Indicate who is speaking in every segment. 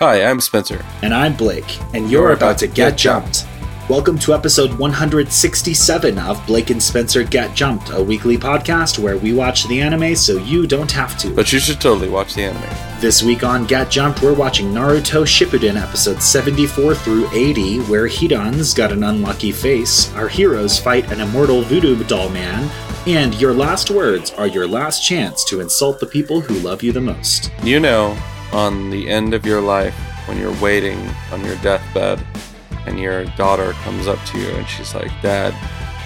Speaker 1: Hi, I'm Spencer.
Speaker 2: And I'm Blake, and you're about to get jumped. Welcome to episode 167 of Blake and Spencer Get Jumped, a weekly podcast where we watch the anime so you don't have to.
Speaker 1: But you should totally watch the anime.
Speaker 2: This week on Get Jumped, we're watching Naruto Shippuden episodes 74 through 80, where Hidan's got an unlucky face, our heroes fight an immortal voodoo doll man, and your last words are your last chance to insult the people who love you the most.
Speaker 1: You know, on the end of your life, when you're waiting on your deathbed, and your daughter comes up to you and she's like, Dad,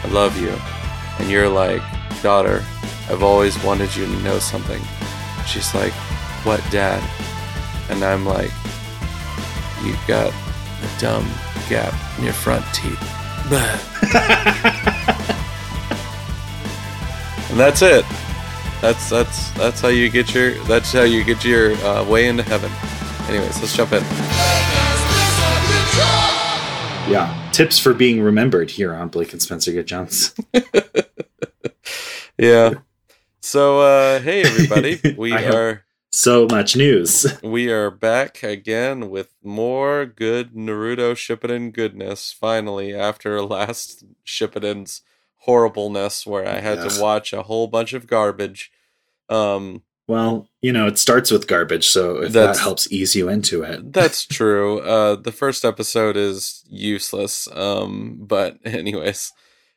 Speaker 1: I love you. And you're like, Daughter, I've always wanted you to know something. She's like, What, Dad? And I'm like, You've got a dumb gap in your front teeth. and that's it. That's that's that's how you get your that's how you get your uh, way into heaven. Anyways, let's jump in.
Speaker 2: Yeah, tips for being remembered here on Blake and Spencer Get Jumps.
Speaker 1: yeah. So uh hey everybody, we are
Speaker 2: so much news.
Speaker 1: We are back again with more good Naruto Shippuden goodness. Finally, after last Shippuden's horribleness, where I had to watch a whole bunch of garbage. Um,
Speaker 2: well, you know, it starts with garbage, so if that helps ease you into it.
Speaker 1: that's true. Uh, the first episode is useless. Um, but anyways.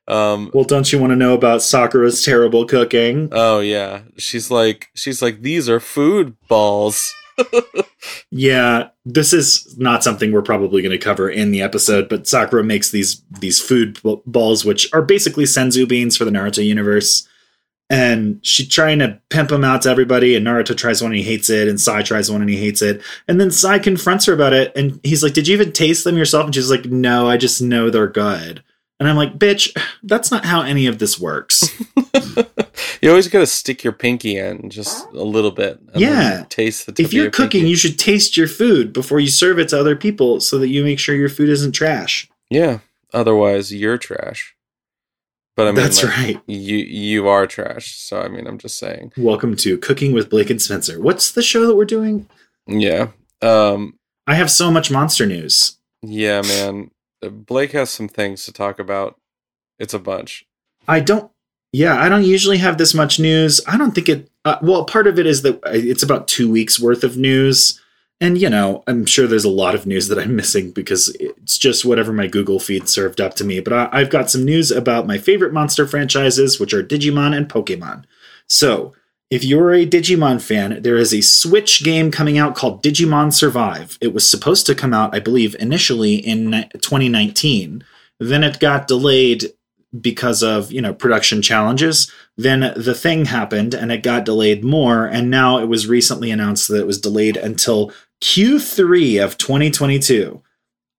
Speaker 1: Um,
Speaker 2: well, don't you want to know about Sakura's terrible cooking?
Speaker 1: Oh yeah, she's like she's like these are food balls.
Speaker 2: Yeah, this is not something we're probably going to cover in the episode, but Sakura makes these these food balls, which are basically senzu beans for the Naruto universe. And she's trying to pimp them out to everybody and naruto tries one and he hates it and sai tries one and he hates it. And then sai confronts her about it and he's like did you even taste them yourself? And she's like no i just know they're good and i'm like bitch that's not how any of this works
Speaker 1: you always gotta stick your pinky in just a little bit
Speaker 2: yeah
Speaker 1: taste the
Speaker 2: if you're cooking
Speaker 1: pinky.
Speaker 2: you should taste your food before you serve it to other people so that you make sure your food isn't trash
Speaker 1: yeah otherwise you're trash but I mean,
Speaker 2: that's like, right.
Speaker 1: You you are trash. So I mean, I'm just saying.
Speaker 2: Welcome to Cooking with Blake and Spencer. What's the show that we're doing?
Speaker 1: Yeah. Um.
Speaker 2: I have so much monster news.
Speaker 1: Yeah, man. Blake has some things to talk about. It's a bunch.
Speaker 2: I don't. Yeah, I don't usually have this much news. I don't think it. Uh, well, part of it is that it's about two weeks worth of news. And, you know, I'm sure there's a lot of news that I'm missing because it's just whatever my Google feed served up to me. But I, have got some news about my favorite monster franchises, which are Digimon and Pokemon. So, if you're a Digimon fan, there is a Switch game coming out called Digimon Survive. It was supposed to come out, I believe, initially in 2019. Then it got delayed because of you know production challenges then the thing happened and it got delayed more and now it was recently announced that it was delayed until Q3 of 2022.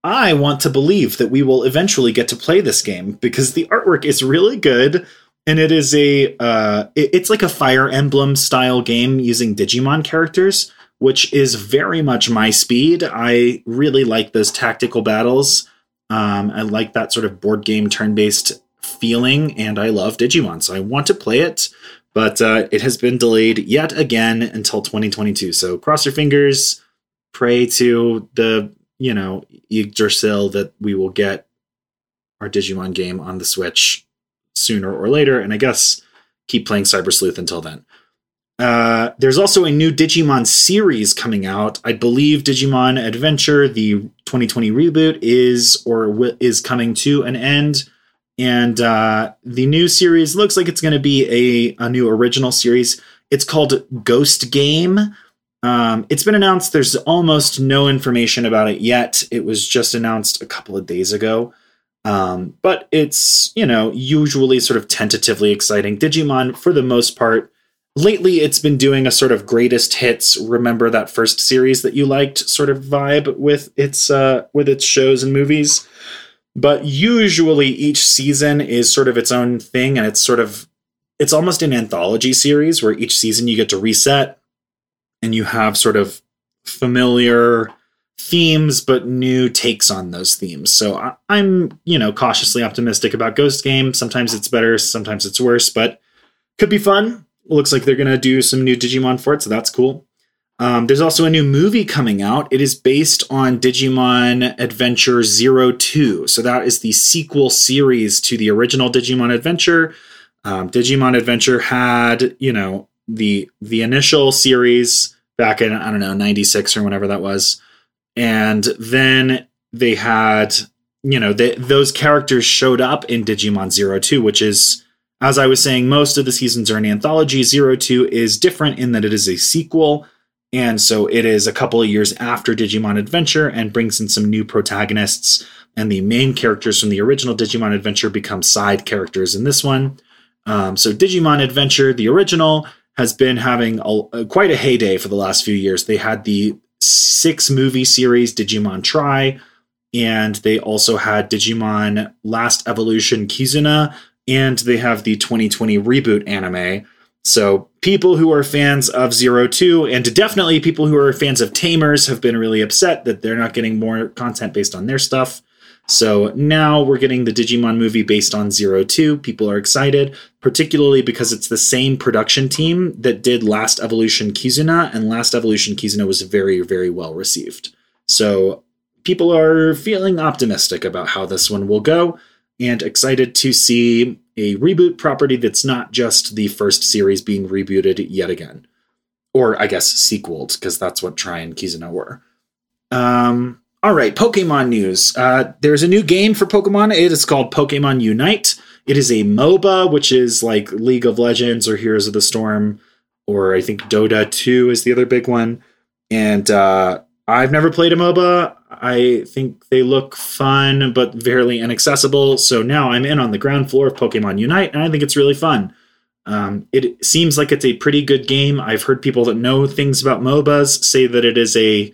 Speaker 2: I want to believe that we will eventually get to play this game because the artwork is really good and it is a uh, it's like a fire emblem style game using digimon characters which is very much my speed. I really like those tactical battles. Um, i like that sort of board game turn-based feeling and i love digimon so i want to play it. But uh, it has been delayed yet again until 2022 so cross your fingers pray to the you know Yggdrasil that we will get our Digimon game on the Switch sooner or later, and I guess keep playing Cyber Sleuth until then. Uh, there's also a new Digimon series coming out. I believe Digimon Adventure, the 2020 reboot, is or w- is coming to an end, and uh, the new series looks like it's going to be a, a new original series. It's called Ghost Game. Um, it's been announced. There's almost no information about it yet. It was just announced a couple of days ago. Um, but it's, you know, usually sort of tentatively exciting. Digimon, for the most part, lately it's been doing a sort of greatest hits, remember that first series that you liked sort of vibe with its uh with its shows and movies. But usually each season is sort of its own thing and it's sort of it's almost an anthology series where each season you get to reset and you have sort of familiar themes but new takes on those themes. So I, am you know, cautiously optimistic about Ghost Game. Sometimes it's better, sometimes it's worse, but could be fun. Looks like they're going to do some new Digimon for it, so that's cool. Um, there's also a new movie coming out. It is based on Digimon Adventure Zero Two. So that is the sequel series to the original Digimon Adventure. Um, Digimon Adventure had, you know, the the initial series back in I don't know '96 or whenever that was, and then they had, you know, they, those characters showed up in Digimon Zero Two, which is as I was saying, most of the seasons are an anthology. Zero Two is different in that it is a sequel and so it is a couple of years after Digimon Adventure and brings in some new protagonists. And the main characters from the original Digimon Adventure become side characters in this one. Um, so Digimon Adventure, the original, has been having a, quite a heyday for the last few years. They had the six movie series Digimon Tri, and they also had Digimon Last Evolution Kizuna, and they have the 2020 reboot anime. So people who are fans of Zero Two, and definitely people who are fans of Tamers, have been really upset that they're not getting more content based on their stuff. So now we're getting the Digimon movie based on Zero Two. People are excited, particularly because it's the same production team that did Last Evolution Kizuna, and Last Evolution Kizuna was very, very well received. So people are feeling optimistic about how this one will go and excited to see a reboot property that's not just the first series being rebooted yet again. Or I guess sequeled, because that's what Tri and Kizuna were. Um, all right, Pokemon news. Uh, there's a new game for Pokemon. It is called Pokemon Unite. It is a MOBA, which is like League of Legends or Heroes of the Storm, or I think Dota 2 is the other big one. And uh, I've never played a MOBA. I think they look fun but fairly inaccessible. So now I'm in on the ground floor of Pokemon Unite, and I think it's really fun. Um, it seems like it's a pretty good game. I've heard people that know things about MOBAs say that it is a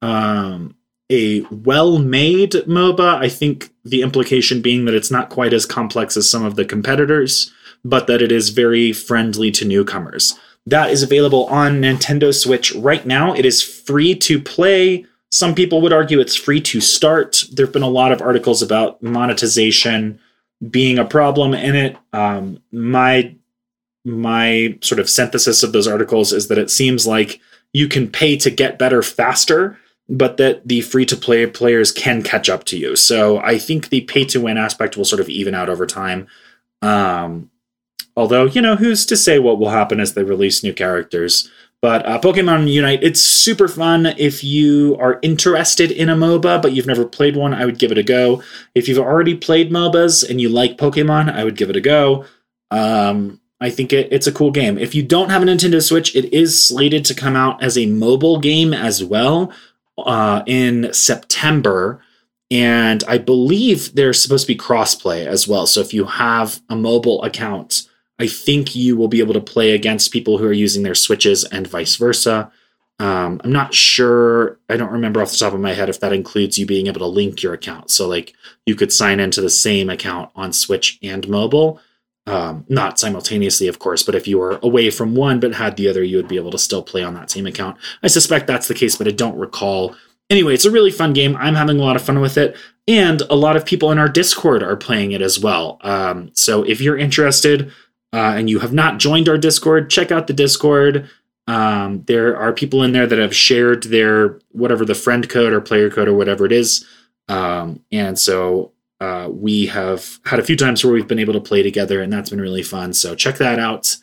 Speaker 2: um, a well-made MOBA. I think the implication being that it's not quite as complex as some of the competitors, but that it is very friendly to newcomers. That is available on Nintendo Switch right now. It is free to play some people would argue it's free to start. There have been a lot of articles about monetization being a problem in it. Um, my my sort of synthesis of those articles is that it seems like you can pay to get better faster, but that the free to play players can catch up to you. So I think the pay to win aspect will sort of even out over time. Um, although, you know, who's to say what will happen as they release new characters? But uh, Pokemon Unite, it's super fun. If you are interested in a MOBA, but you've never played one, I would give it a go. If you've already played MOBAs and you like Pokemon, I would give it a go. Um, I think it, it's a cool game. If you don't have a Nintendo Switch, it is slated to come out as a mobile game as well uh, in September. And I believe there's supposed to be crossplay as well. So if you have a mobile account, I think you will be able to play against people who are using their switches and vice versa. Um, I'm not sure. I don't remember off the top of my head if that includes you being able to link your account. So, like, you could sign into the same account on Switch and mobile. Um, not simultaneously, of course, but if you were away from one but had the other, you would be able to still play on that same account. I suspect that's the case, but I don't recall. Anyway, it's a really fun game. I'm having a lot of fun with it, and a lot of people in our Discord are playing it as well. Um, so if you're interested, uh, and you have not joined our Discord, check out the Discord. Um, there are people in there that have shared their whatever the friend code or player code or whatever it is. Um, and so uh, we have had a few times where we've been able to play together, and that's been really fun. So check that out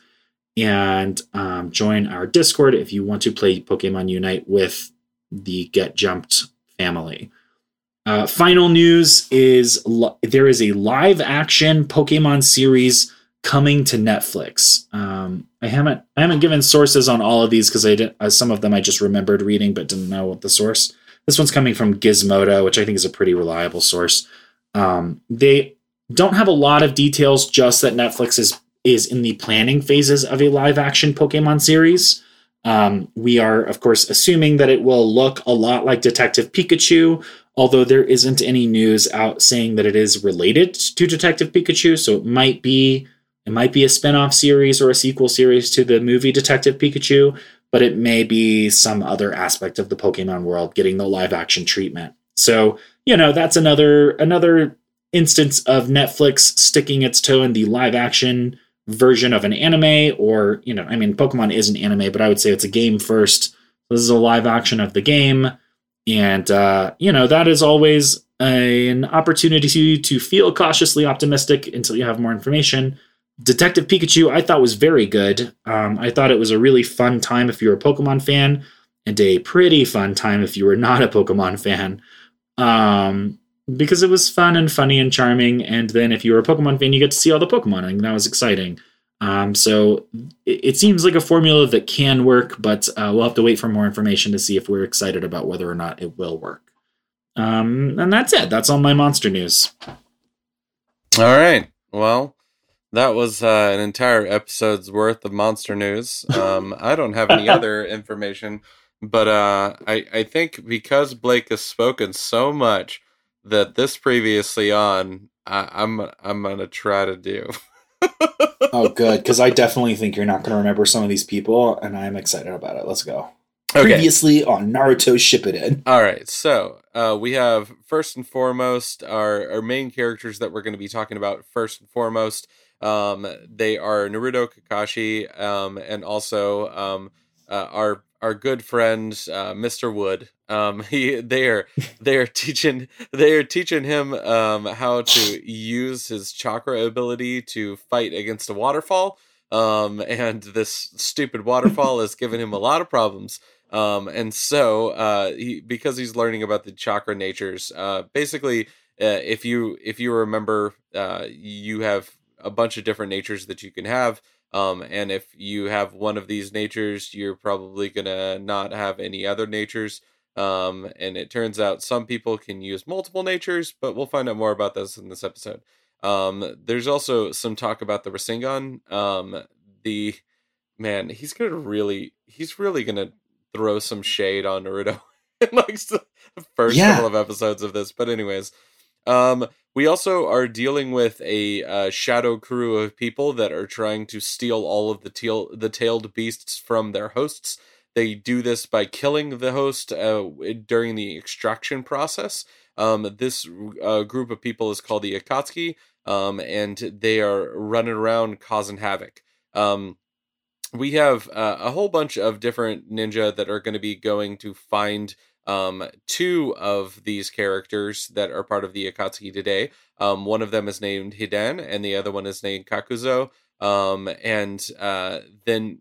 Speaker 2: and um, join our Discord if you want to play Pokemon Unite with the Get Jumped family. Uh, final news is lo- there is a live action Pokemon series coming to Netflix. Um, I haven't I haven't given sources on all of these because I did, uh, some of them I just remembered reading but didn't know what the source. This one's coming from Gizmodo, which I think is a pretty reliable source. Um, they don't have a lot of details, just that Netflix is is in the planning phases of a live action Pokemon series. Um, we are, of course, assuming that it will look a lot like Detective Pikachu, although there isn't any news out saying that it is related to Detective Pikachu. So it might be it might be a spin-off series or a sequel series to the movie Detective Pikachu, but it may be some other aspect of the Pokemon world getting the live action treatment. So, you know, that's another another instance of Netflix sticking its toe in the live action version of an anime or, you know, I mean Pokemon is an anime, but I would say it's a game first This is a live action of the game, and uh, you know that is always an opportunity to feel cautiously optimistic until you have more information. Detective Pikachu, I thought was very good. Um, I thought it was a really fun time if you're a Pokemon fan, and a pretty fun time if you were not a Pokemon fan. Um, because it was fun and funny and charming. And then if you were a Pokemon fan, you get to see all the Pokemon, and that was exciting. Um, so it, it, seems like a formula that can work, but uh, we'll have to wait for more information to see if we're excited about whether or not it will work. Um, and that's it. That's all my monster news.
Speaker 1: All right. Well, that was uh, an entire episode's worth of monster news. Um, I don't have any other information, but uh, I, I think because Blake has spoken so much that this previously on, I, I'm I'm gonna try to do.
Speaker 2: oh, good, because I definitely think you're not gonna remember some of these people, and I'm excited about it. Let's go. Okay. Previously on Naruto Shippuden.
Speaker 1: All right, so uh, we have first and foremost our our main characters that we're going to be talking about. First and foremost, um, they are Naruto Kakashi, um, and also um, uh, our our good friend uh, Mr. Wood. Um, he they are they are teaching they are teaching him um, how to use his chakra ability to fight against a waterfall. Um, and this stupid waterfall has given him a lot of problems. Um, and so uh, he, because he's learning about the chakra natures, uh, basically, uh, if you if you remember, uh, you have a bunch of different natures that you can have. Um, and if you have one of these natures, you're probably gonna not have any other natures. Um, and it turns out some people can use multiple natures, but we'll find out more about this in this episode. Um, there's also some talk about the Rasengan. Um, the man, he's gonna really, he's really gonna throw some shade on Naruto in like the first yeah. couple of episodes of this. But anyways, um, we also are dealing with a uh, shadow crew of people that are trying to steal all of the tail the tailed beasts from their hosts. They do this by killing the host uh, during the extraction process. Um, this uh, group of people is called the Akatsuki, um, and they are running around causing havoc. Um, we have uh, a whole bunch of different ninja that are going to be going to find um, two of these characters that are part of the Akatsuki today. Um, one of them is named Hidan, and the other one is named Kakuzu. Um, and uh, then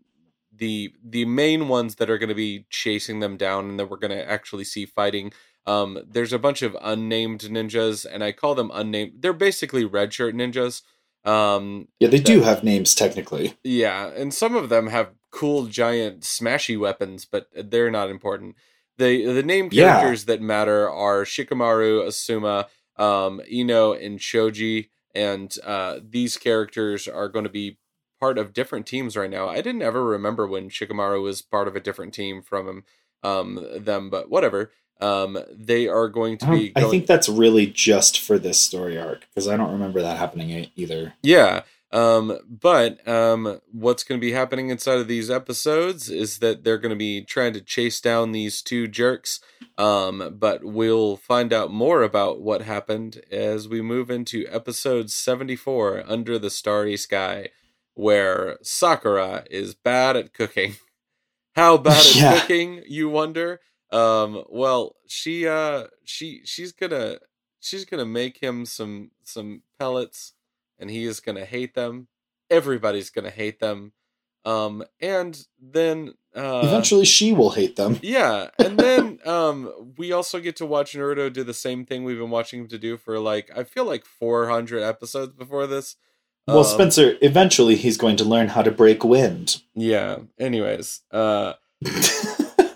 Speaker 1: the the main ones that are going to be chasing them down, and that we're going to actually see fighting. Um, there's a bunch of unnamed ninjas, and I call them unnamed. They're basically red shirt ninjas. Um,
Speaker 2: yeah, they that, do have names technically.
Speaker 1: Yeah, and some of them have cool giant smashy weapons, but they're not important the the name characters yeah. that matter are Shikamaru, Asuma, um, Ino, and Choji, and uh, these characters are going to be part of different teams right now. I didn't ever remember when Shikamaru was part of a different team from um, them, but whatever. Um, they are going to be.
Speaker 2: Going... I think that's really just for this story arc because I don't remember that happening either.
Speaker 1: Yeah, um, but um, what's going to be happening inside of these episodes is that they're going to be trying to chase down these two jerks. Um, but we'll find out more about what happened as we move into episode 74 Under the Starry Sky, where Sakura is bad at cooking. How bad at yeah. cooking, you wonder? Um, well, she uh she she's gonna she's gonna make him some some pellets and he is going to hate them. Everybody's going to hate them. Um, and then uh,
Speaker 2: eventually she will hate them.
Speaker 1: Yeah, and then um, we also get to watch Naruto do the same thing we've been watching him to do for like I feel like 400 episodes before this.
Speaker 2: Well, um, Spencer, eventually he's going to learn how to break wind.
Speaker 1: Yeah. Anyways, uh,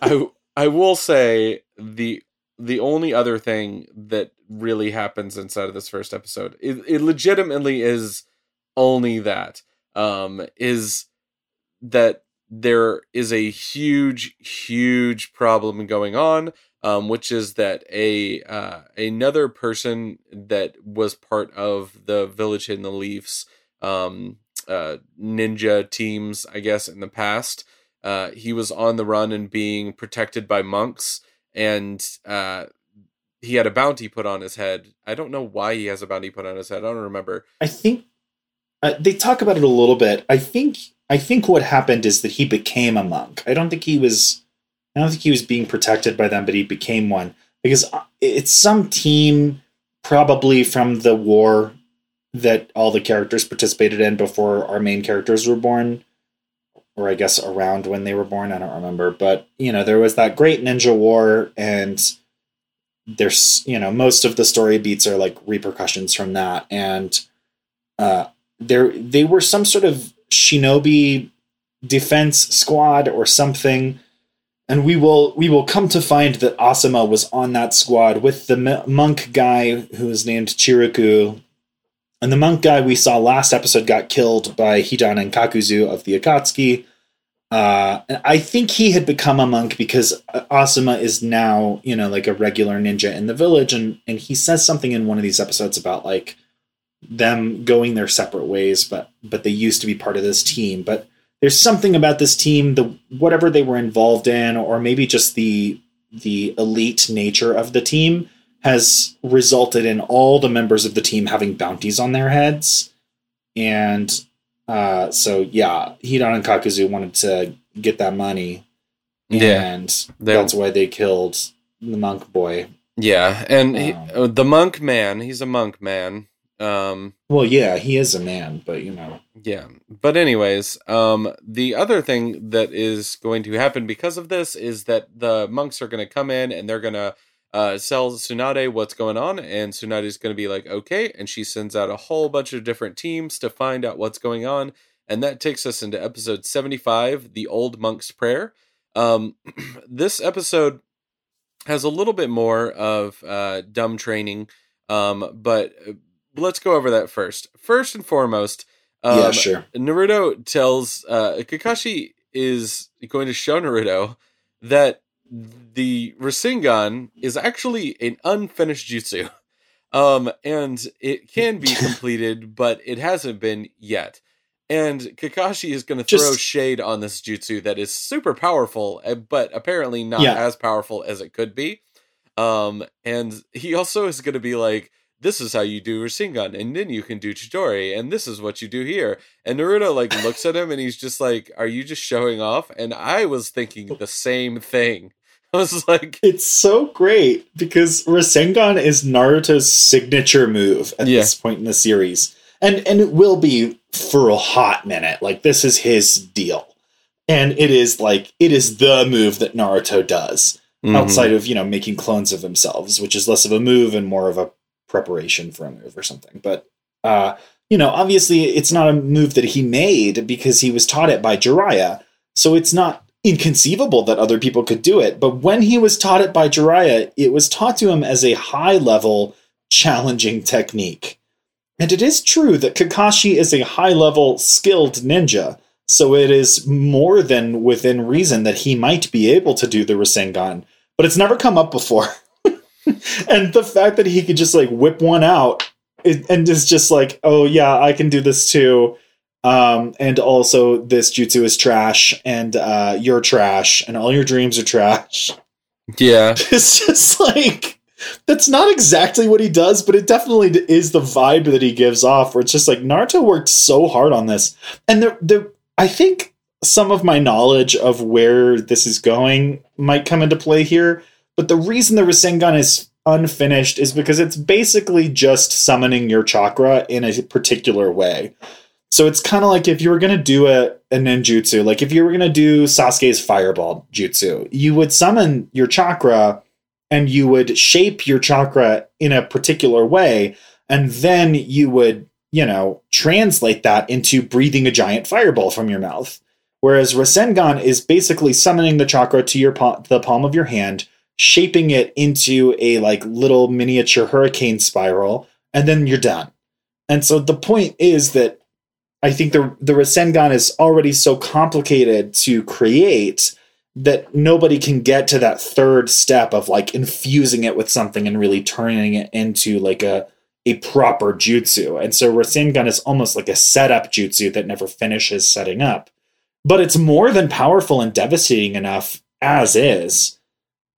Speaker 1: I I will say the the only other thing that really happens inside of this first episode it, it legitimately is only that um is that there is a huge huge problem going on um which is that a uh another person that was part of the village in the leafs um uh ninja teams i guess in the past uh he was on the run and being protected by monks and uh, he had a bounty put on his head. I don't know why he has a bounty put on his head. I don't remember.
Speaker 2: I think uh, they talk about it a little bit. I think I think what happened is that he became a monk. I don't think he was. I don't think he was being protected by them, but he became one because uh, it's some team probably from the war that all the characters participated in before our main characters were born or I guess around when they were born. I don't remember, but you know, there was that great ninja war, and there's you know most of the story beats are like repercussions from that, and uh, there they were some sort of shinobi defense squad or something. And we will we will come to find that Asuma was on that squad with the monk guy who is named Chiriku, and the monk guy we saw last episode got killed by Hidan and Kakuzu of the Akatsuki. Uh, I think he had become a monk because Asuma is now, you know, like a regular ninja in the village, and and he says something in one of these episodes about like them going their separate ways, but but they used to be part of this team. But there's something about this team, the whatever they were involved in, or maybe just the the elite nature of the team has resulted in all the members of the team having bounties on their heads. And uh, so yeah, Hidan and Kakuzu wanted to get that money.
Speaker 1: Yeah.
Speaker 2: And that's why they killed the monk boy.
Speaker 1: Yeah, and he, uh, the monk man, he's a monk man. Um,
Speaker 2: well, yeah, he is a man, but you know.
Speaker 1: Yeah, but anyways, um, the other thing that is going to happen because of this is that the monks are going to come in and they're going to uh, tells Tsunade what's going on, and Tsunade's going to be like, okay. And she sends out a whole bunch of different teams to find out what's going on. And that takes us into episode 75, The Old Monk's Prayer. Um, this episode has a little bit more of uh, dumb training, um, but uh, let's go over that first. First and foremost, um,
Speaker 2: yeah, sure.
Speaker 1: Naruto tells uh, Kakashi is going to show Naruto that the Rasengan is actually an unfinished jutsu. Um, and it can be completed, but it hasn't been yet. And Kakashi is going to throw Just, shade on this jutsu that is super powerful, eh, but apparently not yeah. as powerful as it could be. Um, and he also is going to be like, this is how you do Rasengan, and then you can do Chidori, and this is what you do here. And Naruto like looks at him and he's just like, Are you just showing off? And I was thinking the same thing. I was like,
Speaker 2: it's so great because Rasengan is Naruto's signature move at yeah. this point in the series, and and it will be for a hot minute. Like this is his deal, and it is like it is the move that Naruto does mm-hmm. outside of you know making clones of themselves, which is less of a move and more of a preparation for a move or something. But uh, you know, obviously, it's not a move that he made because he was taught it by Jiraiya, so it's not inconceivable that other people could do it. But when he was taught it by Jiraiya, it was taught to him as a high level, challenging technique. And it is true that Kakashi is a high level, skilled ninja, so it is more than within reason that he might be able to do the Rasengan, but it's never come up before. and the fact that he could just like whip one out and is just like, oh yeah, I can do this too um, and also, this jutsu is trash, and uh, you're trash, and all your dreams are trash.
Speaker 1: Yeah.
Speaker 2: It's just like, that's not exactly what he does, but it definitely is the vibe that he gives off, where it's just like, Naruto worked so hard on this. And the, the, I think some of my knowledge of where this is going might come into play here, but the reason the Rasengan is unfinished is because it's basically just summoning your chakra in a particular way. So it's kind of like if you were going to do a, a ninjutsu, like if you were going to do Sasuke's fireball jutsu, you would summon your chakra and you would shape your chakra in a particular way. And then you would, you know, translate that into breathing a giant fireball from your mouth. Whereas Rasengan is basically summoning the chakra to your palm, the palm of your hand, shaping it into a like little miniature hurricane spiral, and then you're done. And so the point is that I think the the Rasengan is already so complicated to create that nobody can get to that third step of like infusing it with something and really turning it into like a a proper jutsu. And so Rasengan is almost like a setup jutsu that never finishes setting up. But it's more than powerful and devastating enough as is.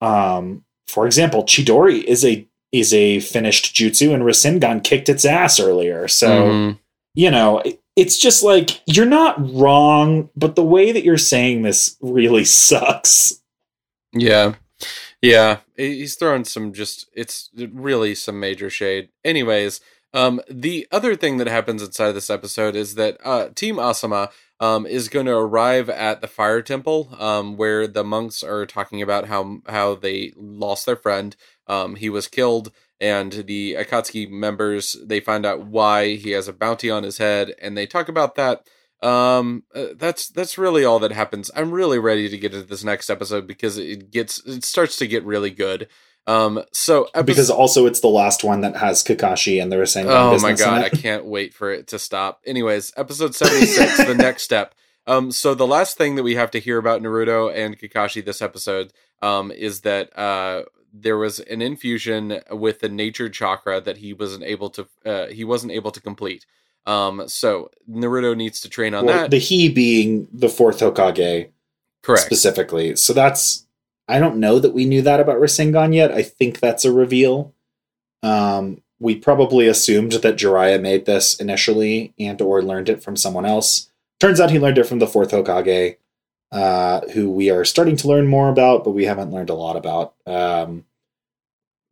Speaker 2: Um, for example, Chidori is a is a finished jutsu and Rasengan kicked its ass earlier. So, mm-hmm. you know, it's just like you're not wrong, but the way that you're saying this really sucks.
Speaker 1: Yeah. Yeah. He's throwing some just, it's really some major shade. Anyways, um, the other thing that happens inside of this episode is that uh, Team Asuma um, is going to arrive at the fire temple um, where the monks are talking about how how they lost their friend. Um, he was killed, and the Akatsuki members they find out why he has a bounty on his head, and they talk about that. Um, uh, that's that's really all that happens. I'm really ready to get into this next episode because it gets it starts to get really good. Um, so
Speaker 2: episode- because also it's the last one that has Kakashi and they're saying
Speaker 1: Oh my god, I can't wait for it to stop. Anyways, episode seventy six, the next step. Um, so the last thing that we have to hear about Naruto and Kakashi this episode, um, is that uh there was an infusion with the nature chakra that he wasn't able to uh, he wasn't able to complete. Um, so Naruto needs to train on well, that.
Speaker 2: The he being the fourth Hokage,
Speaker 1: correct
Speaker 2: specifically. So that's I don't know that we knew that about Rasengan yet. I think that's a reveal. Um, we probably assumed that Jiraiya made this initially and or learned it from someone else. Turns out he learned it from the fourth Hokage, uh, who we are starting to learn more about, but we haven't learned a lot about. Um,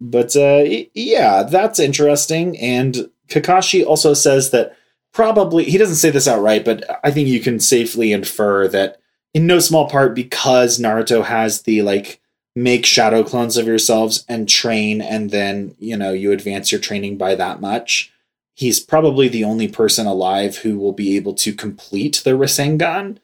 Speaker 2: but uh, yeah, that's interesting. And Kakashi also says that probably he doesn't say this outright, but I think you can safely infer that in no small part because Naruto has the like make shadow clones of yourselves and train and then, you know, you advance your training by that much. He's probably the only person alive who will be able to complete the Rasengan.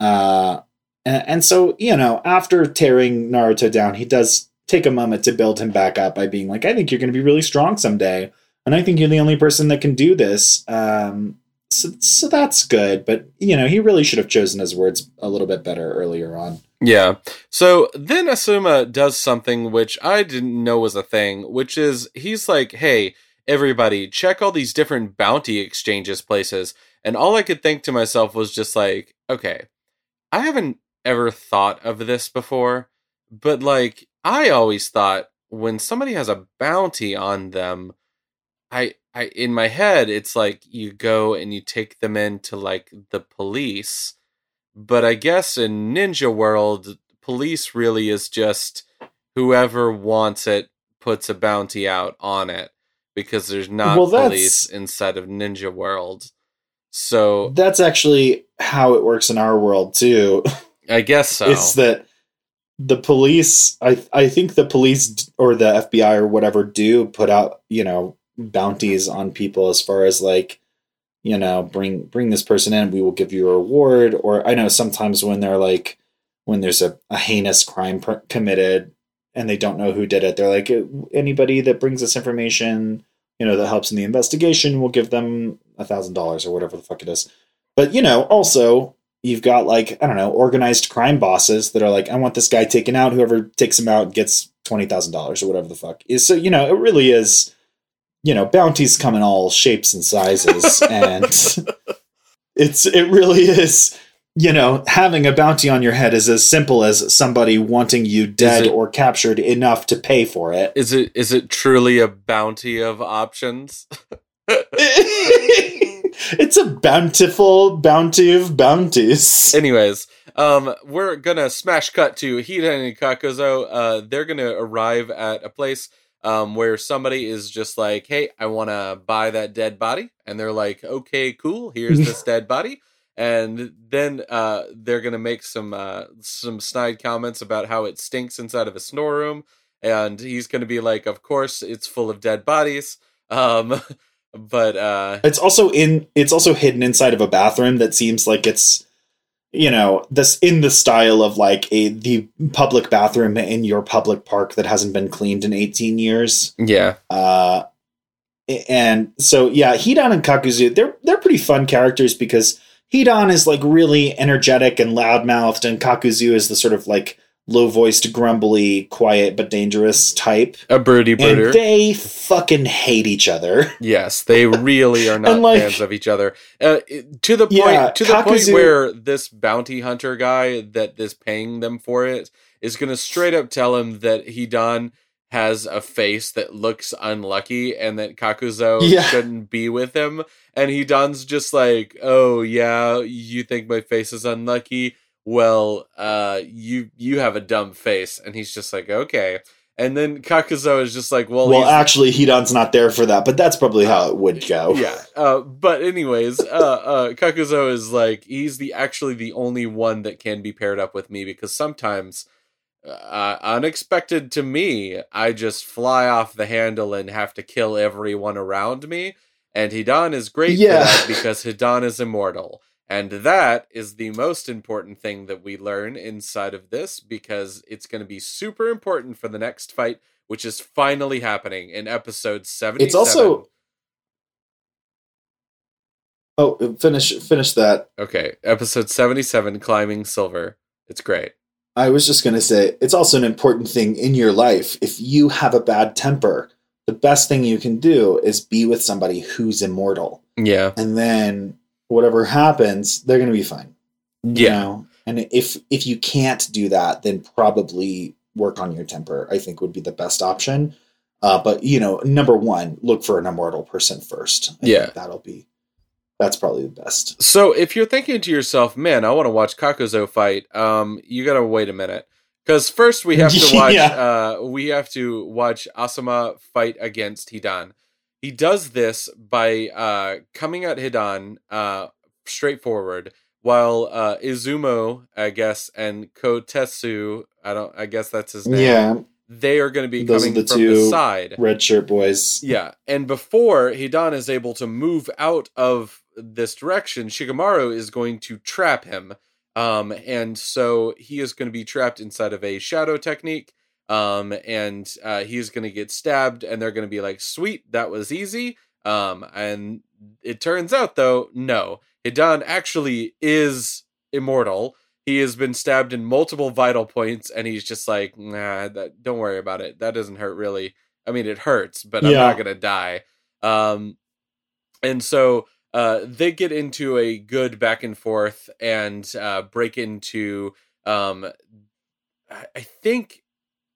Speaker 2: Uh and, and so, you know, after tearing Naruto down, he does take a moment to build him back up by being like, I think you're going to be really strong someday. And I think you're the only person that can do this. Um, so, so that's good. But you know, he really should have chosen his words a little bit better earlier on.
Speaker 1: Yeah. So then Asuma does something which I didn't know was a thing, which is he's like, "Hey, everybody, check all these different bounty exchanges places." And all I could think to myself was just like, "Okay, I haven't ever thought of this before, but like I always thought when somebody has a bounty on them, I I in my head it's like you go and you take them into like the police, but I guess in Ninja World, police really is just whoever wants it puts a bounty out on it because there's not well, police inside of Ninja World. So
Speaker 2: that's actually how it works in our world too.
Speaker 1: I guess so.
Speaker 2: It's that the police I I think the police or the FBI or whatever do put out, you know, bounties on people as far as like you know bring bring this person in we will give you a reward or i know sometimes when they're like when there's a, a heinous crime per- committed and they don't know who did it they're like anybody that brings this information you know that helps in the investigation We'll give them a thousand dollars or whatever the fuck it is but you know also you've got like i don't know organized crime bosses that are like i want this guy taken out whoever takes him out gets $20000 or whatever the fuck is so you know it really is you know, bounties come in all shapes and sizes, and it's it really is. You know, having a bounty on your head is as simple as somebody wanting you dead it, or captured enough to pay for it.
Speaker 1: Is it is it truly a bounty of options?
Speaker 2: it's a bountiful bounty of bounties.
Speaker 1: Anyways, um, we're gonna smash cut to Hidan and Kakuzu. Uh, they're gonna arrive at a place um, where somebody is just like, "Hey, I want to buy that dead body," and they're like, "Okay, cool. Here's this dead body." And then uh, they're gonna make some uh, some snide comments about how it stinks inside of a snore room, and he's gonna be like, "Of course, it's full of dead bodies." Um, but uh,
Speaker 2: it's also in it's also hidden inside of a bathroom that seems like it's you know this in the style of like a the public bathroom in your public park that hasn't been cleaned in 18 years.
Speaker 1: Yeah.
Speaker 2: Uh and so yeah hidan and kakuzu they're they're pretty fun characters because hidan is like really energetic and loudmouthed and kakuzu is the sort of like low voiced, grumbly, quiet but dangerous type.
Speaker 1: A birdie brooder.
Speaker 2: And they fucking hate each other.
Speaker 1: Yes, they really are not like, fans of each other. Uh, to the point yeah, to the Kakuzu, point where this bounty hunter guy that is paying them for it is going to straight up tell him that Hidan has a face that looks unlucky and that Kakuzu yeah. shouldn't be with him. And He Hidan's just like, oh, yeah, you think my face is unlucky? well, uh, you you have a dumb face, and he's just like, okay. And then Kakuzu is just like, well,
Speaker 2: Well, actually, Hidan's not there for that, but that's probably how it would go.
Speaker 1: yeah. Uh, but anyways, uh, uh, Kakuzu is like he's the actually the only one that can be paired up with me because sometimes, uh, unexpected to me, I just fly off the handle and have to kill everyone around me. And Hidan is great
Speaker 2: Yeah.
Speaker 1: for that because Hidan is immortal. And that is the most important thing that we learn inside of this because it's going to be super important for the next fight, which is finally happening in episode 77.
Speaker 2: It's also- Oh, finish finish that.
Speaker 1: Okay, episode 77 Climbing Silver. It's great.
Speaker 2: I was just going to say it's also an important thing in your life. If you have a bad temper, the best thing you can do is be with somebody who's immortal.
Speaker 1: Yeah.
Speaker 2: And then whatever happens, they're going to be fine. you
Speaker 1: Yeah.
Speaker 2: know? And if if you can't do that, then probably work on your temper. I think would be the best option. Uh, but you know, number one, look for an immortal person first. I
Speaker 1: Yeah.
Speaker 2: that'll be that's probably the best.
Speaker 1: So if you're thinking to yourself, man, I want to watch Kakuzu fight, um, you gotta wait a minute. Because first we have to watch
Speaker 2: Yeah.
Speaker 1: uh we have to watch Asuma fight against Hidan. He does this by uh coming at Hidan uh straightforward, while uh Izumo, I guess, and Kotetsu, I don't I guess that's his name.
Speaker 2: Yeah,
Speaker 1: They are gonna be
Speaker 2: Those
Speaker 1: coming
Speaker 2: the
Speaker 1: from the
Speaker 2: two
Speaker 1: side.
Speaker 2: red shirt boys.
Speaker 1: Yeah, and before Hidan is able to move out of this direction, Shikamaru is going to trap him. Um, and so he is going to be trapped inside of a shadow technique. Um, and uh, he's going to get stabbed, and they're going to be like, "Sweet, that was easy." Um, and it turns out, though, no, Hidan actually is immortal. He has been stabbed in multiple vital points, and he's just like, "Nah, that, don't worry about it. That doesn't hurt really." I mean, it hurts, but I'm not gonna die. Um, and so uh, they get into a good back and forth and uh, break into. Um, I think,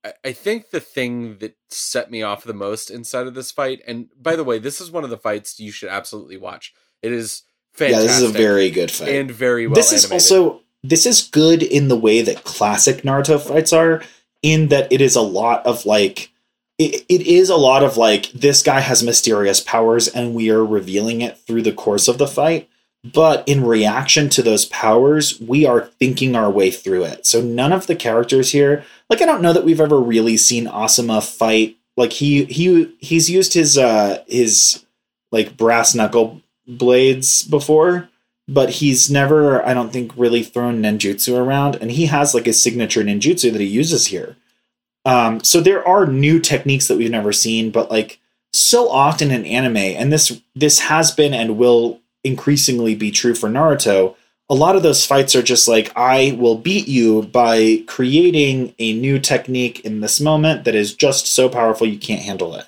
Speaker 1: I- I think the thing that set me off the most inside of this fight, and by the way, this is one of the fights you should absolutely watch. It is fantastic.
Speaker 2: Yeah, this is a very good fight.
Speaker 1: and very well.
Speaker 2: this is
Speaker 1: animated.
Speaker 2: also this is good in the way that classic Naruto fights are, in that it is a lot of like it, it is a lot of like this guy has mysterious powers and we are revealing it through the course of the fight. But in reaction to those powers, we are thinking our way through it. So none of the characters here, like I don't know that we've ever really seen Asuma fight. Like he he he's used his uh his like brass knuckle blades before, but he's never, I don't think, really thrown ninjutsu around. And he has like a signature ninjutsu that he uses here. Um, so there are new techniques that we've never seen, but like so often in anime, and this this has been and will increasingly be true for Naruto. A lot of those fights are just like I will beat you by creating a new technique in this moment that is just so powerful you can't handle it.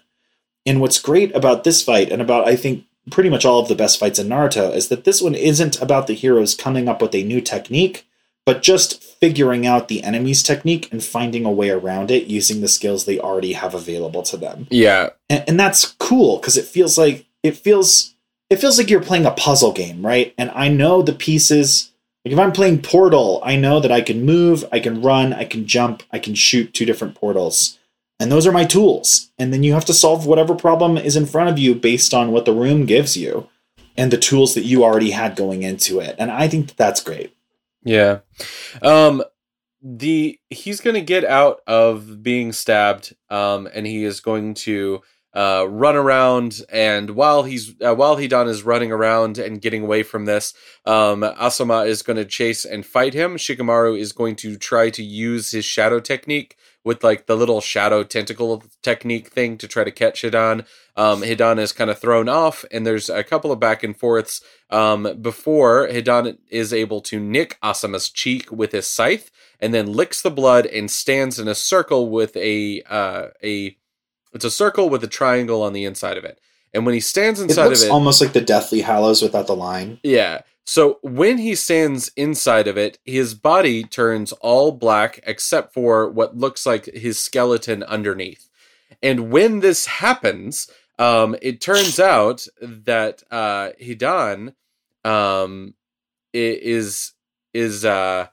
Speaker 2: And what's great about this fight, and about I think pretty much all of the best fights in Naruto, is that this one isn't about the heroes coming up with a new technique, but just figuring out the enemy's technique and finding a way around it using the skills they already have available to them.
Speaker 1: yeah,
Speaker 2: And, and that's cool because it feels like it feels it feels like you're playing a puzzle game, right? And I know the pieces. Like if I'm playing Portal, I know that I can move, I can run, I can jump, I can shoot two different portals. And those are my tools. And then you have to solve whatever problem is in front of you based on what the room gives you and the tools that you already had going into it. And I think that that's great.
Speaker 1: Yeah. Um the he's going to get out of being stabbed um and he is going to uh run around and while he's uh, while Hidan is running around and getting away from this um Asuma is going to chase and fight him Shikamaru is going to try to use his shadow technique with like the little shadow tentacle technique thing to try to catch Hidan um Hidan is kind of thrown off and there's a couple of back and forths um, before Hidan is able to nick Asuma's cheek with his scythe, and then licks the blood and stands in a circle with a uh, a it's a circle with a triangle on the inside of it. And when he stands
Speaker 2: It
Speaker 1: inside
Speaker 2: looks
Speaker 1: of it, It's
Speaker 2: almost like the Deathly Hallows without the line.
Speaker 1: yeah. So when he stands inside of it, his body turns all black except for what looks like his skeleton underneath. And when this happens, um, it turns out that uh, Hidan um, is is uh,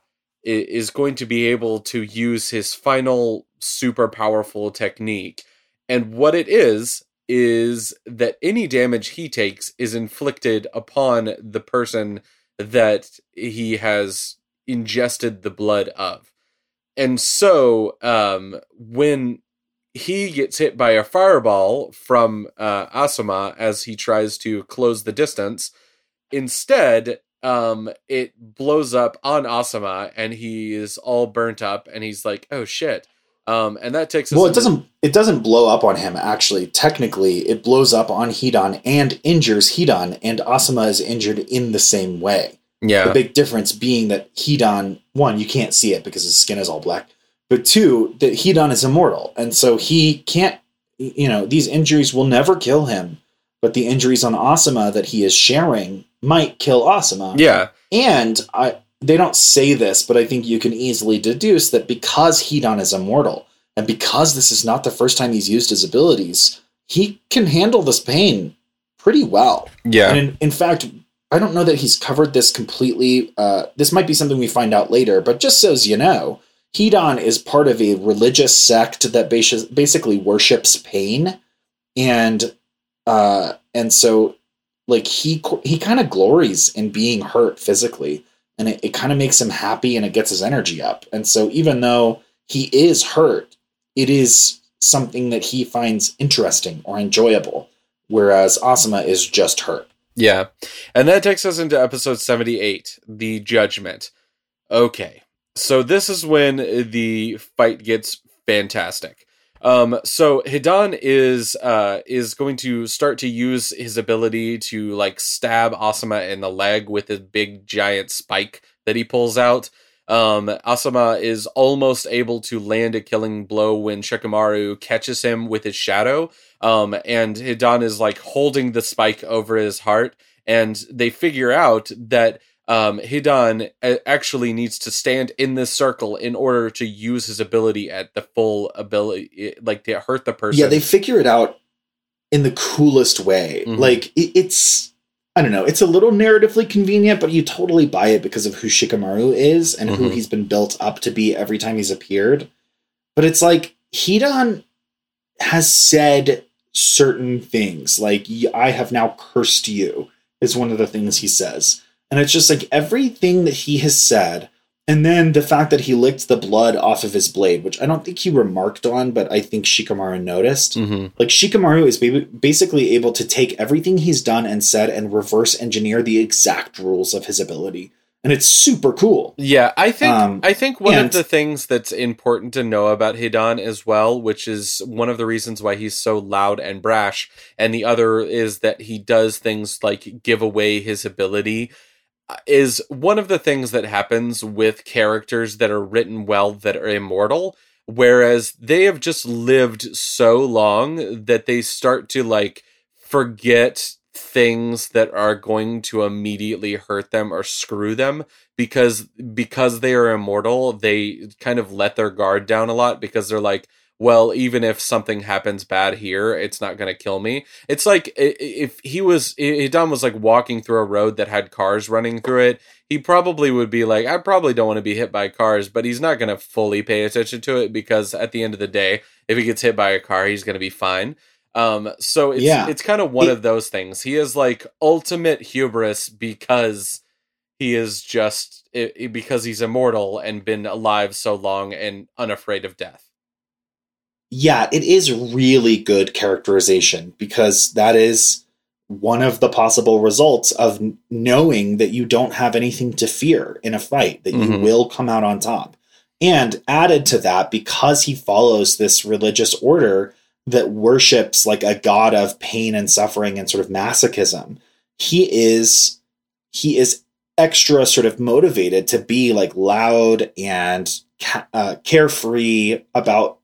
Speaker 1: is going to be able to use his final super powerful technique. And what it is, is that any damage he takes is inflicted upon the person that he has ingested the blood of. And so, um, when he gets hit by a fireball from uh, Asuma as he tries to close the distance, instead, um, it blows up on Asuma and he is all burnt up and he's like, oh shit. Um, and that takes
Speaker 2: well, it doesn't it doesn't blow up on him. Actually, technically, it blows up on Hidan and injures Hidan, and Asuma is injured in the same way.
Speaker 1: Yeah.
Speaker 2: The big difference being that Hidan, one, you can't see it because his skin is all black, but two, that Hidan is immortal, and so he can't. You know, these injuries will never kill him, but the injuries on Asuma that he is sharing might kill Asuma.
Speaker 1: Yeah.
Speaker 2: And I they don't say this, but I think you can easily deduce that because Hidan is immortal, and because this is not the first time he's used his abilities, he can handle this pain pretty well.
Speaker 1: Yeah.
Speaker 2: And in, in fact, I don't know that he's covered this completely. Uh, this might be something we find out later, but just so as you know, Hidan is part of a religious sect that basically worships pain, and uh, and so like he he kind of glories in being hurt physically and it, it kind of makes him happy and it gets his energy up. And so even though he is hurt, it is something that he finds interesting or enjoyable, whereas Asuma is just hurt.
Speaker 1: Yeah. And that takes us into episode 78, The Judgment. Okay. So this is when the fight gets fantastic. Um, so Hidan is uh, is going to start to use his ability to like stab Asuma in the leg with his big giant spike that he pulls out. Um, Asuma is almost able to land a killing blow when Shikamaru catches him with his shadow. Um, and Hidan is like holding the spike over his heart, and they figure out that um, Hidan actually needs to stand in this circle in order to use his ability at the full ability, like to hurt the person.
Speaker 2: Yeah, they figure it out in the coolest way. Mm-hmm. Like it, it's, I don't know, it's a little narratively convenient, but you totally buy it because of who Shikamaru is and mm-hmm. who he's been built up to be every time he's appeared. But it's like Hidan has said certain things, like "I have now cursed you," is one of the things he says and it's just like everything that he has said, and then the fact that he licked the blood off of his blade, which I don't think he remarked on, but I think Shikamaru noticed.
Speaker 1: Mm-hmm.
Speaker 2: Like Shikamaru is basically able to take everything he's done and said and reverse engineer the exact rules of his ability and it's super cool.
Speaker 1: Yeah, I think um, I think one and, of the things that's important to know about Hidan as well, which is one of the reasons why he's so loud and brash, and the other is that he does things like give away his ability Uh, is one of the things that happens with characters that are written well that are immortal whereas they have just lived so long that they start to like forget things that are going to immediately hurt them or screw them because because they are immortal they kind of let their guard down a lot because they're like well, even if something happens bad here, it's not going to kill me. It's like if he was, Hidan was like walking through a road that had cars running through it, he probably would be like, I probably don't want to be hit by cars, but he's not going to fully pay attention to it because at the end of the day, if he gets hit by a car, he's going to be fine. Um, so it's, yeah. it's kind of one it, of those things. He is like ultimate hubris because he is just, it, because he's immortal and been alive so long and unafraid of death
Speaker 2: yeah, it is really good characterization because that is one of the possible results of knowing that you don't have anything to fear in a fight, that mm-hmm. you will come out on top. And added to that, because he follows this religious order that worships like a god of pain and suffering and sort of masochism, he is he is extra sort of motivated to be like loud and uh, carefree about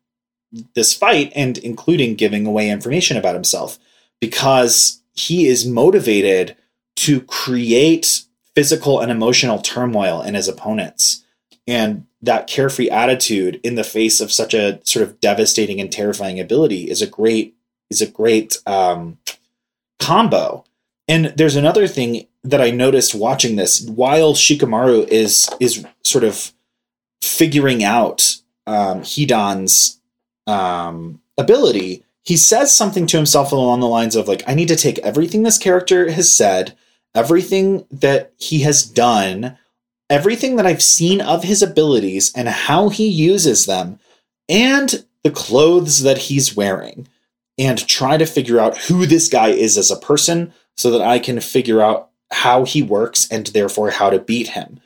Speaker 2: this fight and including giving away information about himself because he is motivated to create physical and emotional turmoil in his opponents. And that carefree attitude in the face of such a sort of devastating and terrifying ability is a great is a great um, combo. And there's another thing that i noticed watching this while shikamaru is is sort of figuring out um, Hidan's um, ability, he says something to himself along the lines of like, "I need to take everything this character has said, everything that he has done, everything that I've seen of his abilities and how he uses them, and the clothes that he's wearing." And try to figure out who this guy is as a person so that I can figure out how he works and therefore how to beat him.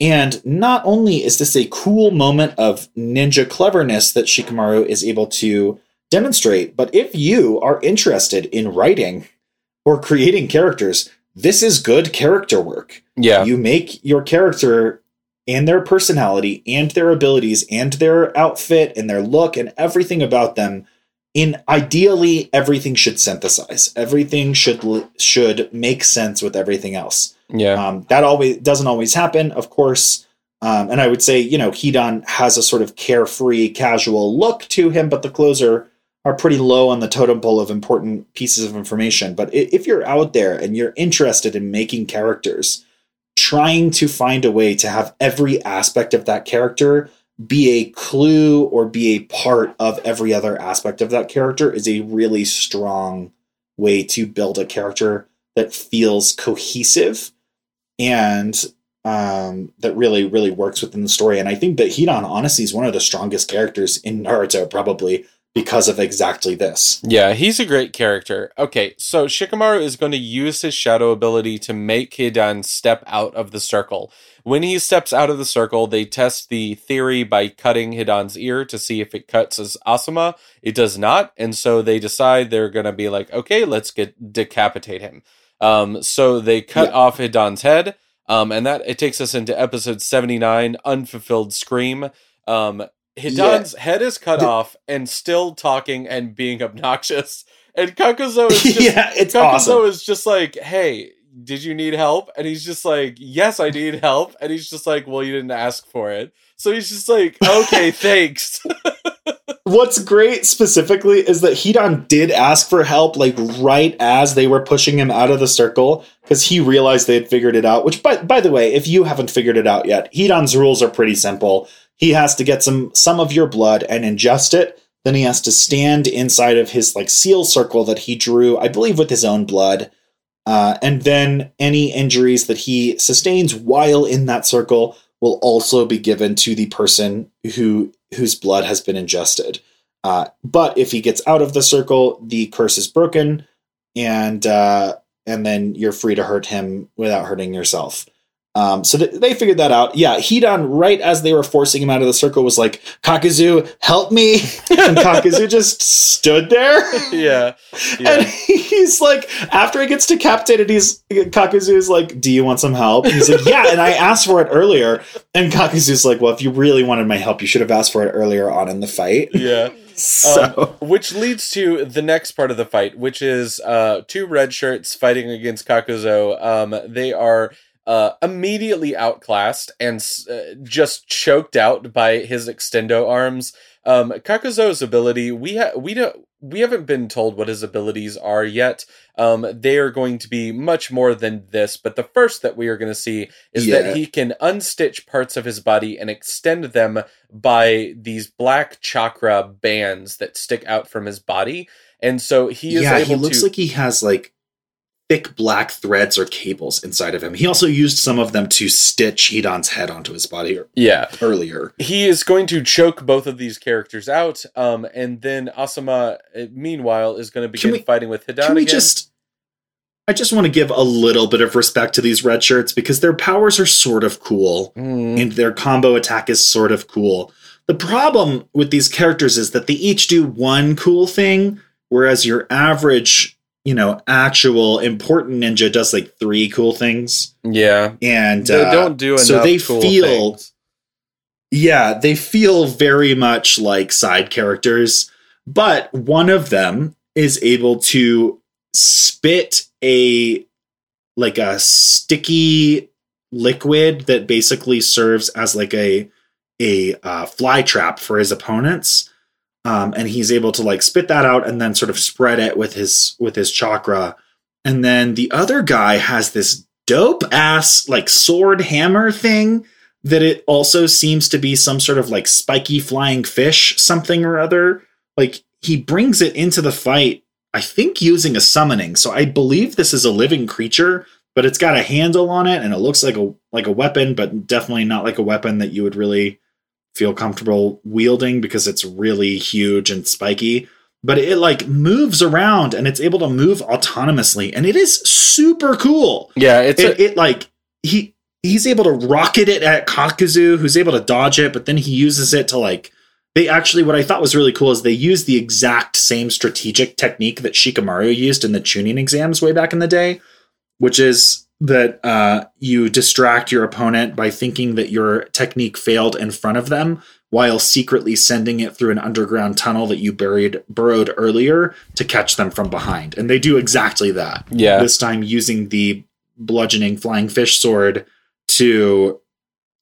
Speaker 2: And not only is this a cool moment of ninja cleverness that Shikamaru is able to demonstrate, but if you are interested in writing or creating characters, this is good character work.
Speaker 1: Yeah.
Speaker 2: You make your character and their personality and their abilities and their outfit and their look and everything about them in ideally everything should synthesize everything should should make sense with everything else
Speaker 1: yeah.
Speaker 2: Um, that always doesn't always happen of course. Um, and i would say you know hidan has a sort of carefree casual look to him but the clothes are are pretty low on the totem pole of important pieces of information. But if you're out there and you're interested in making characters trying to find a way to have every aspect of that character be a clue or be a part of every other aspect of that character is a really strong way to build a character that feels cohesive and um, that really really works within the story and i think that hidan honestly is one of the strongest characters in naruto probably because of exactly this.
Speaker 1: Yeah, he's a great character. Okay, so Shikamaru is going to use his shadow ability to make Hidan step out of the circle. When he steps out of the circle, they test the theory by cutting Hidan's ear to see if it cuts as Asuma. It does not, and so they decide they're going to be like, okay, let's get decapitate him. Um, so they cut yeah. off Hidan's head, um, and that it takes us into episode seventy nine, unfulfilled scream. Um, Hidan's yeah. head is cut the- off and still talking and being obnoxious. And Kakuzu is just,
Speaker 2: yeah, it's
Speaker 1: Kakuzu
Speaker 2: awesome.
Speaker 1: is just like, hey, did you need help? And he's just like, yes, I need help. And he's just like, well, you didn't ask for it. So he's just like, okay, thanks.
Speaker 2: What's great specifically is that Hidan did ask for help, like right as they were pushing him out of the circle, because he realized they had figured it out. Which, by by the way, if you haven't figured it out yet, Hidan's rules are pretty simple he has to get some some of your blood and ingest it. Then he has to stand inside of his like seal circle that he drew, I believe, with his own blood. Uh, and then any injuries that he sustains while in that circle will also be given to the person who whose blood has been ingested. Uh, but if he gets out of the circle, the curse is broken, and uh, and then you're free to hurt him without hurting yourself. Um, so th- they figured that out. Yeah, Hidan, right as they were forcing him out of the circle, was like, Kakuzu, help me. and Kakuzu just stood there.
Speaker 1: Yeah.
Speaker 2: yeah. And he's like, after he gets decapitated, he's Kakuzu is like, Do you want some help? And he's like, Yeah, and I asked for it earlier. And Kakuzu's like, Well, if you really wanted my help, you should have asked for it earlier on in the fight.
Speaker 1: Yeah.
Speaker 2: So.
Speaker 1: Um, which leads to the next part of the fight, which is uh, two red shirts fighting against Kakuzu. Um, they are uh, immediately outclassed and uh, just choked out by his extendo arms. Um, Kakuzu's ability, we ha- we don't we haven't been told what his abilities are yet. Um, they are going to be much more than this, but the first that we are going to see is yeah. that he can unstitch parts of his body and extend them by these black chakra bands that stick out from his body. And so he is
Speaker 2: yeah, he looks
Speaker 1: to,
Speaker 2: like he has like thick black threads or cables inside of him. He also used some of them to stitch Hidan's head onto his body.
Speaker 1: Yeah,
Speaker 2: earlier
Speaker 1: he is going to choke both of these characters out, um, and then Asuma, uh, meanwhile, is going to begin we, fighting with Hidan.
Speaker 2: Can we
Speaker 1: again.
Speaker 2: just? I just want to give a little bit of respect to these red shirts because their powers are sort of cool,
Speaker 1: mm.
Speaker 2: and their combo attack is sort of cool. The problem with these characters is that they each do one cool thing, whereas your average you know, actual important ninja does like three cool things.
Speaker 1: Yeah.
Speaker 2: And
Speaker 1: they uh, don't do enough
Speaker 2: so they
Speaker 1: cool
Speaker 2: feel
Speaker 1: things.
Speaker 2: Yeah, they feel very much like side characters, but one of them is able to spit a like a sticky liquid that basically serves as like a a uh, fly trap for his opponents um, and he's able to like spit that out and then sort of spread it with his with his chakra and then the other guy has this dope ass like sword hammer thing that it also seems to be some sort of like spiky flying fish, something or other. Like he brings it into the fight, I think using a summoning. So I believe this is a living creature, but it's got a handle on it and it looks like a like a weapon, but definitely not like a weapon that you would really feel comfortable wielding because it's really huge and spiky. But it like moves around and it's able to move autonomously, and it is super cool.
Speaker 1: Yeah, it's
Speaker 2: It,
Speaker 1: a,
Speaker 2: it like he he's able to rocket it at Kakuzu, who's able to dodge it, but then he uses it to like they actually what I thought was really cool is they use the exact same strategic technique that Shikamaru used in the Chunin exams way back in the day, which is that uh, you distract your opponent by thinking that your technique failed in front of them while secretly sending it through an underground tunnel that you buried burrowed earlier to catch them from behind. And they do exactly that.
Speaker 1: yeah.
Speaker 2: This time using the bludgeoning flying fish sword to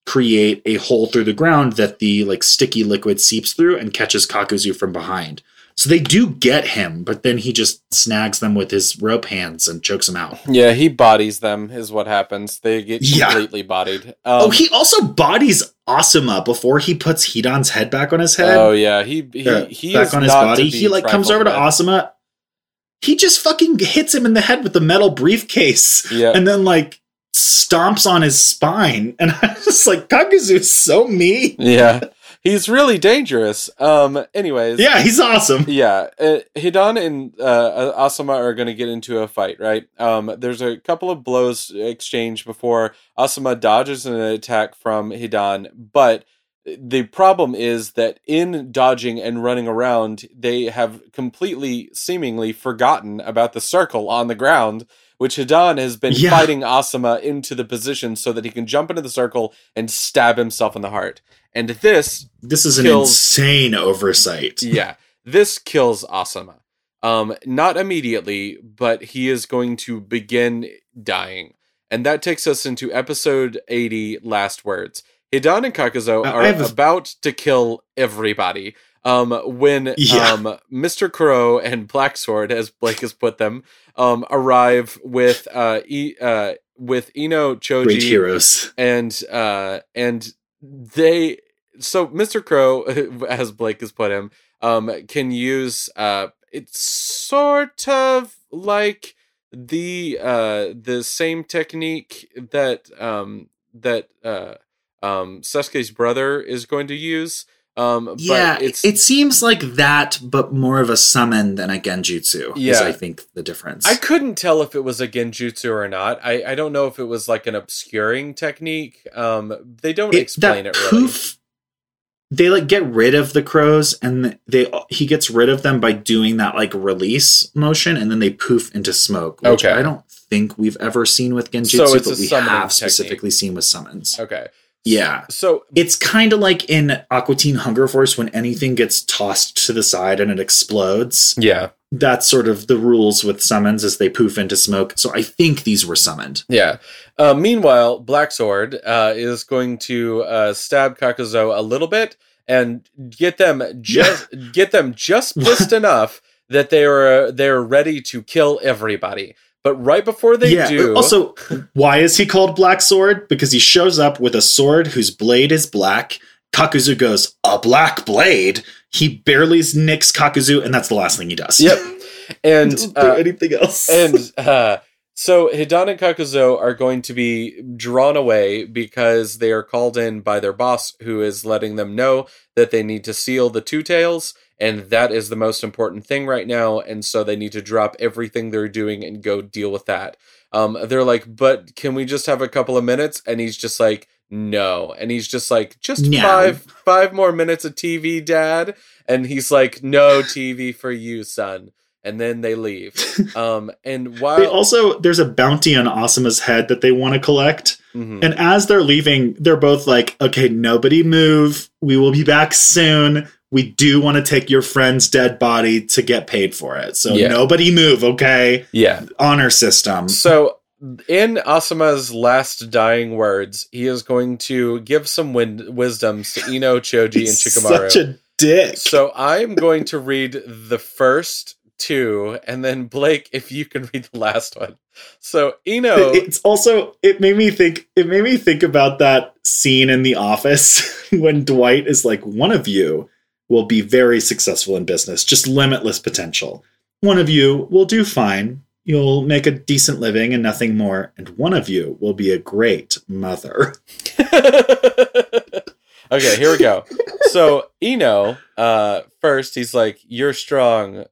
Speaker 2: create a hole through the ground that the like sticky liquid seeps through and catches Kakuzu from behind. So they do get him, but then he just snags them with his rope hands and chokes them out.
Speaker 1: Yeah, he bodies them is what happens. They get
Speaker 2: Yeah.
Speaker 1: completely bodied. Um,
Speaker 2: oh, he also bodies Asuma before he puts Hidan's head back on his head.
Speaker 1: Oh yeah, he he,
Speaker 2: uh,
Speaker 1: he
Speaker 2: back on his
Speaker 1: not
Speaker 2: body. He like comes over to. Asuma. He just fucking hits him in the head with the metal briefcase. And then like stomps on his spine. And I was just like, Kakuzu's so mean.
Speaker 1: yeah, he's really dangerous. Um, anyways,
Speaker 2: Yeah, he's awesome.
Speaker 1: yeah. Uh, Hidan and uh, Asuma are going to get into a fight, right? Um, there's a couple of blows exchanged before Asuma dodges an attack from Hidan, but the problem is that in dodging and running around, they have completely, seemingly forgotten about the circle on the ground, which Hidan has been
Speaker 2: Yeah.
Speaker 1: fighting Asuma into the position so that he can jump into the circle and stab himself in the heart. And this
Speaker 2: This is an insane oversight.
Speaker 1: yeah, this kills Asuma. Um, not immediately, but he is going to begin dying. And that takes us into episode 80, Last Words. Hidan and Kakuzu
Speaker 2: Uh,
Speaker 1: are
Speaker 2: a-
Speaker 1: about to kill everybody. Um, when
Speaker 2: Yeah.
Speaker 1: um, Mr. Crow and Black Sword, as Blake has put them, um, arrive with uh, e- uh, with Ino Choji
Speaker 2: Great heroes.
Speaker 1: and uh and they so mr crow as blake has put him um can use uh it's sort of like the uh the same technique that um that uh um Sasuke's brother is going to use um
Speaker 2: Yeah,
Speaker 1: it's
Speaker 2: it seems like that, but more of a summon than a genjutsu. Is
Speaker 1: Yeah.
Speaker 2: I think the difference.
Speaker 1: I couldn't tell if it was a genjutsu or not. I, I don't know if it was like an obscuring technique. Um, they don't
Speaker 2: It-
Speaker 1: explain it really.
Speaker 2: poof, They like get rid of the crows, and they he gets rid of them by doing that like release motion, and then they poof into smoke. Which
Speaker 1: Okay.
Speaker 2: I don't think we've ever seen with genjutsu,
Speaker 1: So
Speaker 2: but we have
Speaker 1: technique.
Speaker 2: specifically seen with summons.
Speaker 1: Okay.
Speaker 2: Yeah.
Speaker 1: So
Speaker 2: It's kind of like in Aqua Teen Hunger Force when anything gets tossed to the side and it explodes.
Speaker 1: yeah,
Speaker 2: That's sort of the rules with summons as they poof into smoke. So I think these were summoned.
Speaker 1: yeah. Uh, meanwhile, Black Sword uh, is going to uh, stab Kakuzu a little bit and get them just get them just pissed enough that they are they're ready to kill everybody. But right before they
Speaker 2: yeah.
Speaker 1: do,
Speaker 2: Also, why is he called Black Sword? Because he shows up with a sword whose blade is black. Kakuzu goes, A black blade? He barely nicks Kakuzu, and that's the last thing he does.
Speaker 1: Yep. and uh,
Speaker 2: anything else.
Speaker 1: and uh, so Hidan and Kakuzu are going to be drawn away because they are called in by their boss, who is letting them know that they need to seal the two tails, and that is the most important thing right now. And so they need to drop everything they're doing and go deal with that. Um, they're like, but can we just have a couple of minutes? And he's just like, no. And he's just like, just
Speaker 2: No.
Speaker 1: five five more minutes of TV, Dad. And he's like, no TV for you, son. And then they leave. Um, and while
Speaker 2: they also, there's a bounty on Asuma's head that they want to collect.
Speaker 1: Mhm.
Speaker 2: And as they're leaving, they're both like, okay, nobody move. We will be back soon. We do want to take your friend's dead body to get paid for it. So
Speaker 1: Yeah.
Speaker 2: nobody move, okay?
Speaker 1: yeah.
Speaker 2: Honor system.
Speaker 1: So in Asuma's last dying words, he is going to give some win- wisdoms to Ino, Choji, and
Speaker 2: He's
Speaker 1: Shikamaru.
Speaker 2: Such a dick.
Speaker 1: so I am going to read the first two, and then Blake, if you can read the last one. So Ino,
Speaker 2: it's also it made me think. It made me think about that scene in The Office when Dwight is like, "One of you will be very successful in business, just limitless potential. One of you will do fine." You'll make a decent living and nothing more, and one of you will be a great mother.
Speaker 1: okay, here we go. So Ino, uh, first he's like, "You're strong,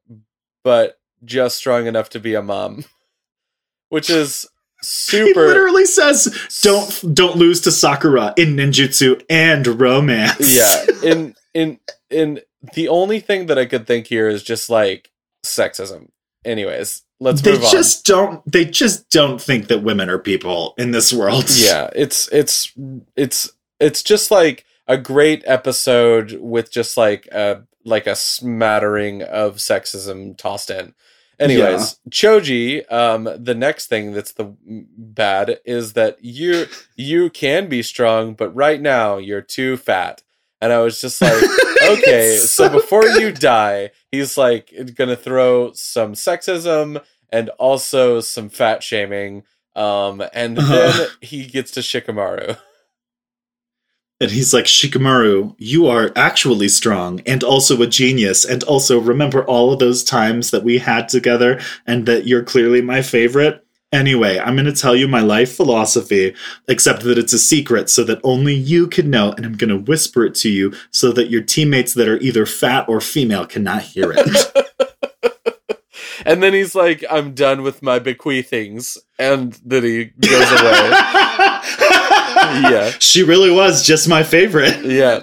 Speaker 1: but just strong enough to be a mom," which is super. He
Speaker 2: literally says, "Don't don't lose to Sakura in ninjutsu and romance."
Speaker 1: Yeah, in in in the only thing that I could think here is just like sexism. Anyways, let's
Speaker 2: they just don't they just don't think that women are people in this world.
Speaker 1: Yeah, it's it's it's it's just like a great episode with just like a like a smattering of sexism tossed in. Anyways, yeah. Choji, um, the next thing that's the bad is that you you can be strong, but right now you're too fat. And I was just like, okay, so, so, before good. you die, he's like gonna throw some sexism and also some fat shaming. Um, and uh-huh. then he gets to Shikamaru.
Speaker 2: And he's like, Shikamaru, you are actually strong and also a genius. And also remember all of those times that we had together and that you're clearly my favorite. Anyway, I'm going to tell you my life philosophy, except that it's a secret so that only you can know. And I'm going to whisper it to you so that your teammates that are either fat or female cannot hear it.
Speaker 1: and then he's like, I'm done with my bequeathings. And then he goes away.
Speaker 2: yeah. She really was just my favorite.
Speaker 1: Yeah.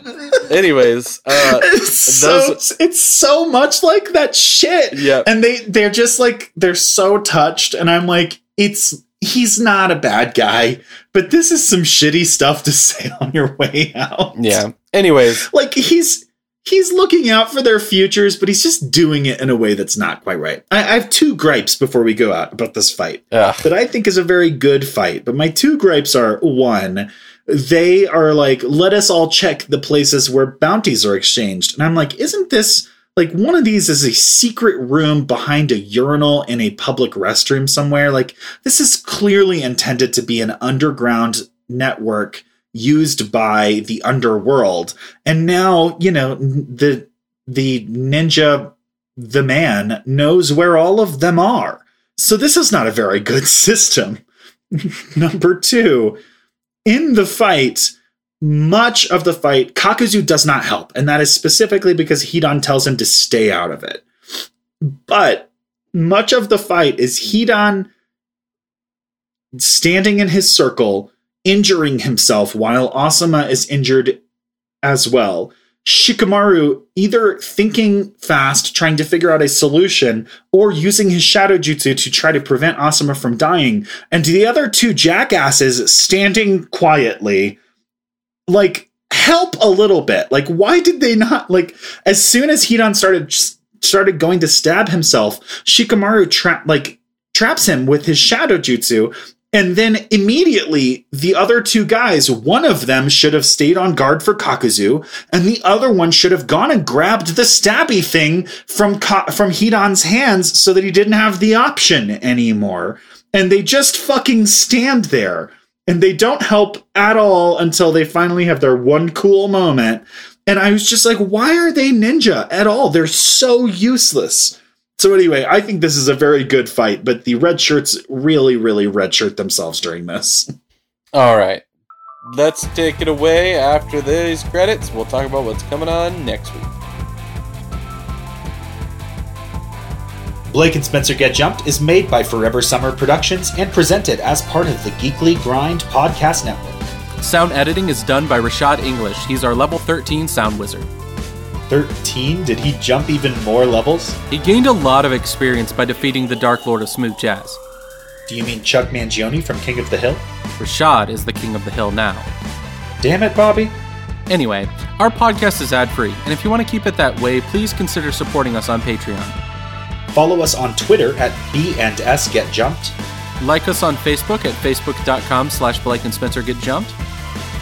Speaker 1: Anyways, uh,
Speaker 2: it's so it's so much like that shit.
Speaker 1: Yeah.
Speaker 2: And they they're just like they're so touched, and I'm like, it's he's not a bad guy, but this is some shitty stuff to say on your way out.
Speaker 1: Yeah. Anyways,
Speaker 2: like he's he's looking out for their futures, but he's just doing it in a way that's not quite right. I, I have two gripes before we go out about this fight Ugh. that I think is a very good fight. But my two gripes are one, they are like, let us all check the places where bounties are exchanged. And I'm like, isn't this like one of these is a secret room behind a urinal in a public restroom somewhere? Like, this is clearly intended to be an underground network used by the underworld. And now, you know, the the ninja the man knows where all of them are. So this is not a very good system. Number 2, in the fight, much of the fight, Kakuzu does not help, and that is specifically because Hidan tells him to stay out of it. But much of the fight is Hidan standing in his circle, injuring himself while Asuma is injured as well. Shikamaru either thinking fast, trying to figure out a solution, or using his shadow jutsu to try to prevent Asuma from dying, and the other two jackasses standing quietly, like, help a little bit. Like, why did they not, like, as soon as Hidan started started going to stab himself, Shikamaru tra- like traps him with his shadow jutsu and then immediately, the other two guys, one of them should have stayed on guard for Kakuzu, and the other one should have gone and grabbed the stabby thing from Ka- from Hidan's hands so that he didn't have the option anymore. And they just fucking stand there, and they don't help at all until they finally have their one cool moment. And I was just like, why are they ninja at all? They're so useless. So anyway, I think this is a very good fight, but the red shirts really, really red shirt themselves during this.
Speaker 1: All right. Let's take it away after these credits. We'll talk about what's coming on next week.
Speaker 2: Blake and Spencer Get Jumped is made by Forever Summer Productions and presented as part of the Geekly Grind Podcast Network.
Speaker 3: Sound editing is done by Rashad English. He's our level 13 sound wizard.
Speaker 2: 13? Did he jump even more levels?
Speaker 3: He gained a lot of experience by defeating the Dark Lord of Smooth Jazz.
Speaker 2: Do you mean Chuck Mangione from King of the Hill?
Speaker 3: Rashad is the King of the Hill now.
Speaker 2: Damn it, Bobby.
Speaker 3: Anyway, our podcast is ad free, and if you want to keep it that way, please consider supporting us on Patreon.
Speaker 2: Follow us on Twitter at B and S Get Jumped.
Speaker 3: Like us on Facebook at facebook.com slash Blake and Spencer Get Jumped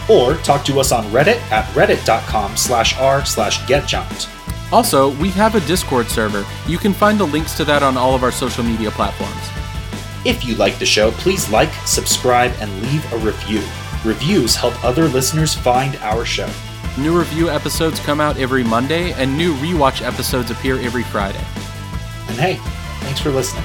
Speaker 2: or talk to us on Reddit at reddit.com slash r slash getjumped.
Speaker 3: Also, we have a Discord server. You can find the links to that on all of our social media platforms.
Speaker 2: If you like the show, please like, subscribe, and leave a review. Reviews help other listeners find our show.
Speaker 3: New review episodes come out every Monday, and new rewatch episodes appear every Friday.
Speaker 2: And hey, thanks for listening.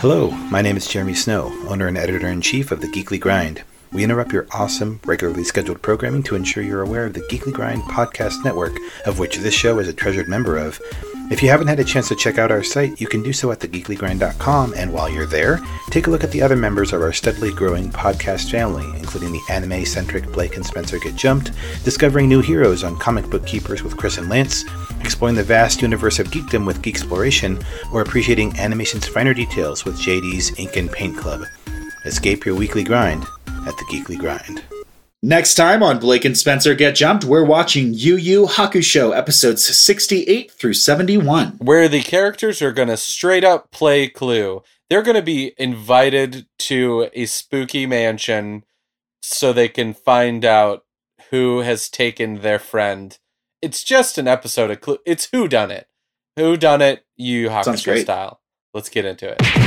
Speaker 4: Hello, my name is Jeremy Snow, owner and editor in chief of The Geekly Grind. We interrupt your awesome, regularly scheduled programming to ensure you're aware of the Geekly Grind podcast network, of which this show is a treasured member of. If you haven't had a chance to check out our site, you can do so at thegeeklygrind.com, and while you're there, take a look at the other members of our steadily growing podcast family, including the anime centric Blake and Spencer Get Jumped, discovering new heroes on Comic Book Keepers with Chris and Lance, exploring the vast universe of geekdom with Geek Exploration, or appreciating animation's finer details with JD's Ink and Paint Club. Escape your weekly grind at the Geekly Grind.
Speaker 2: Next time on Blake and Spencer Get Jumped, we're watching Yu Yu Hakusho episodes 68 through 71.
Speaker 1: Where the characters are going to straight up play Clue. They're going to be invited to a spooky mansion so they can find out who has taken their friend. It's just an episode of Clue. It's Who Done It. Who Done It, Yu Hakusho style. Let's get into it.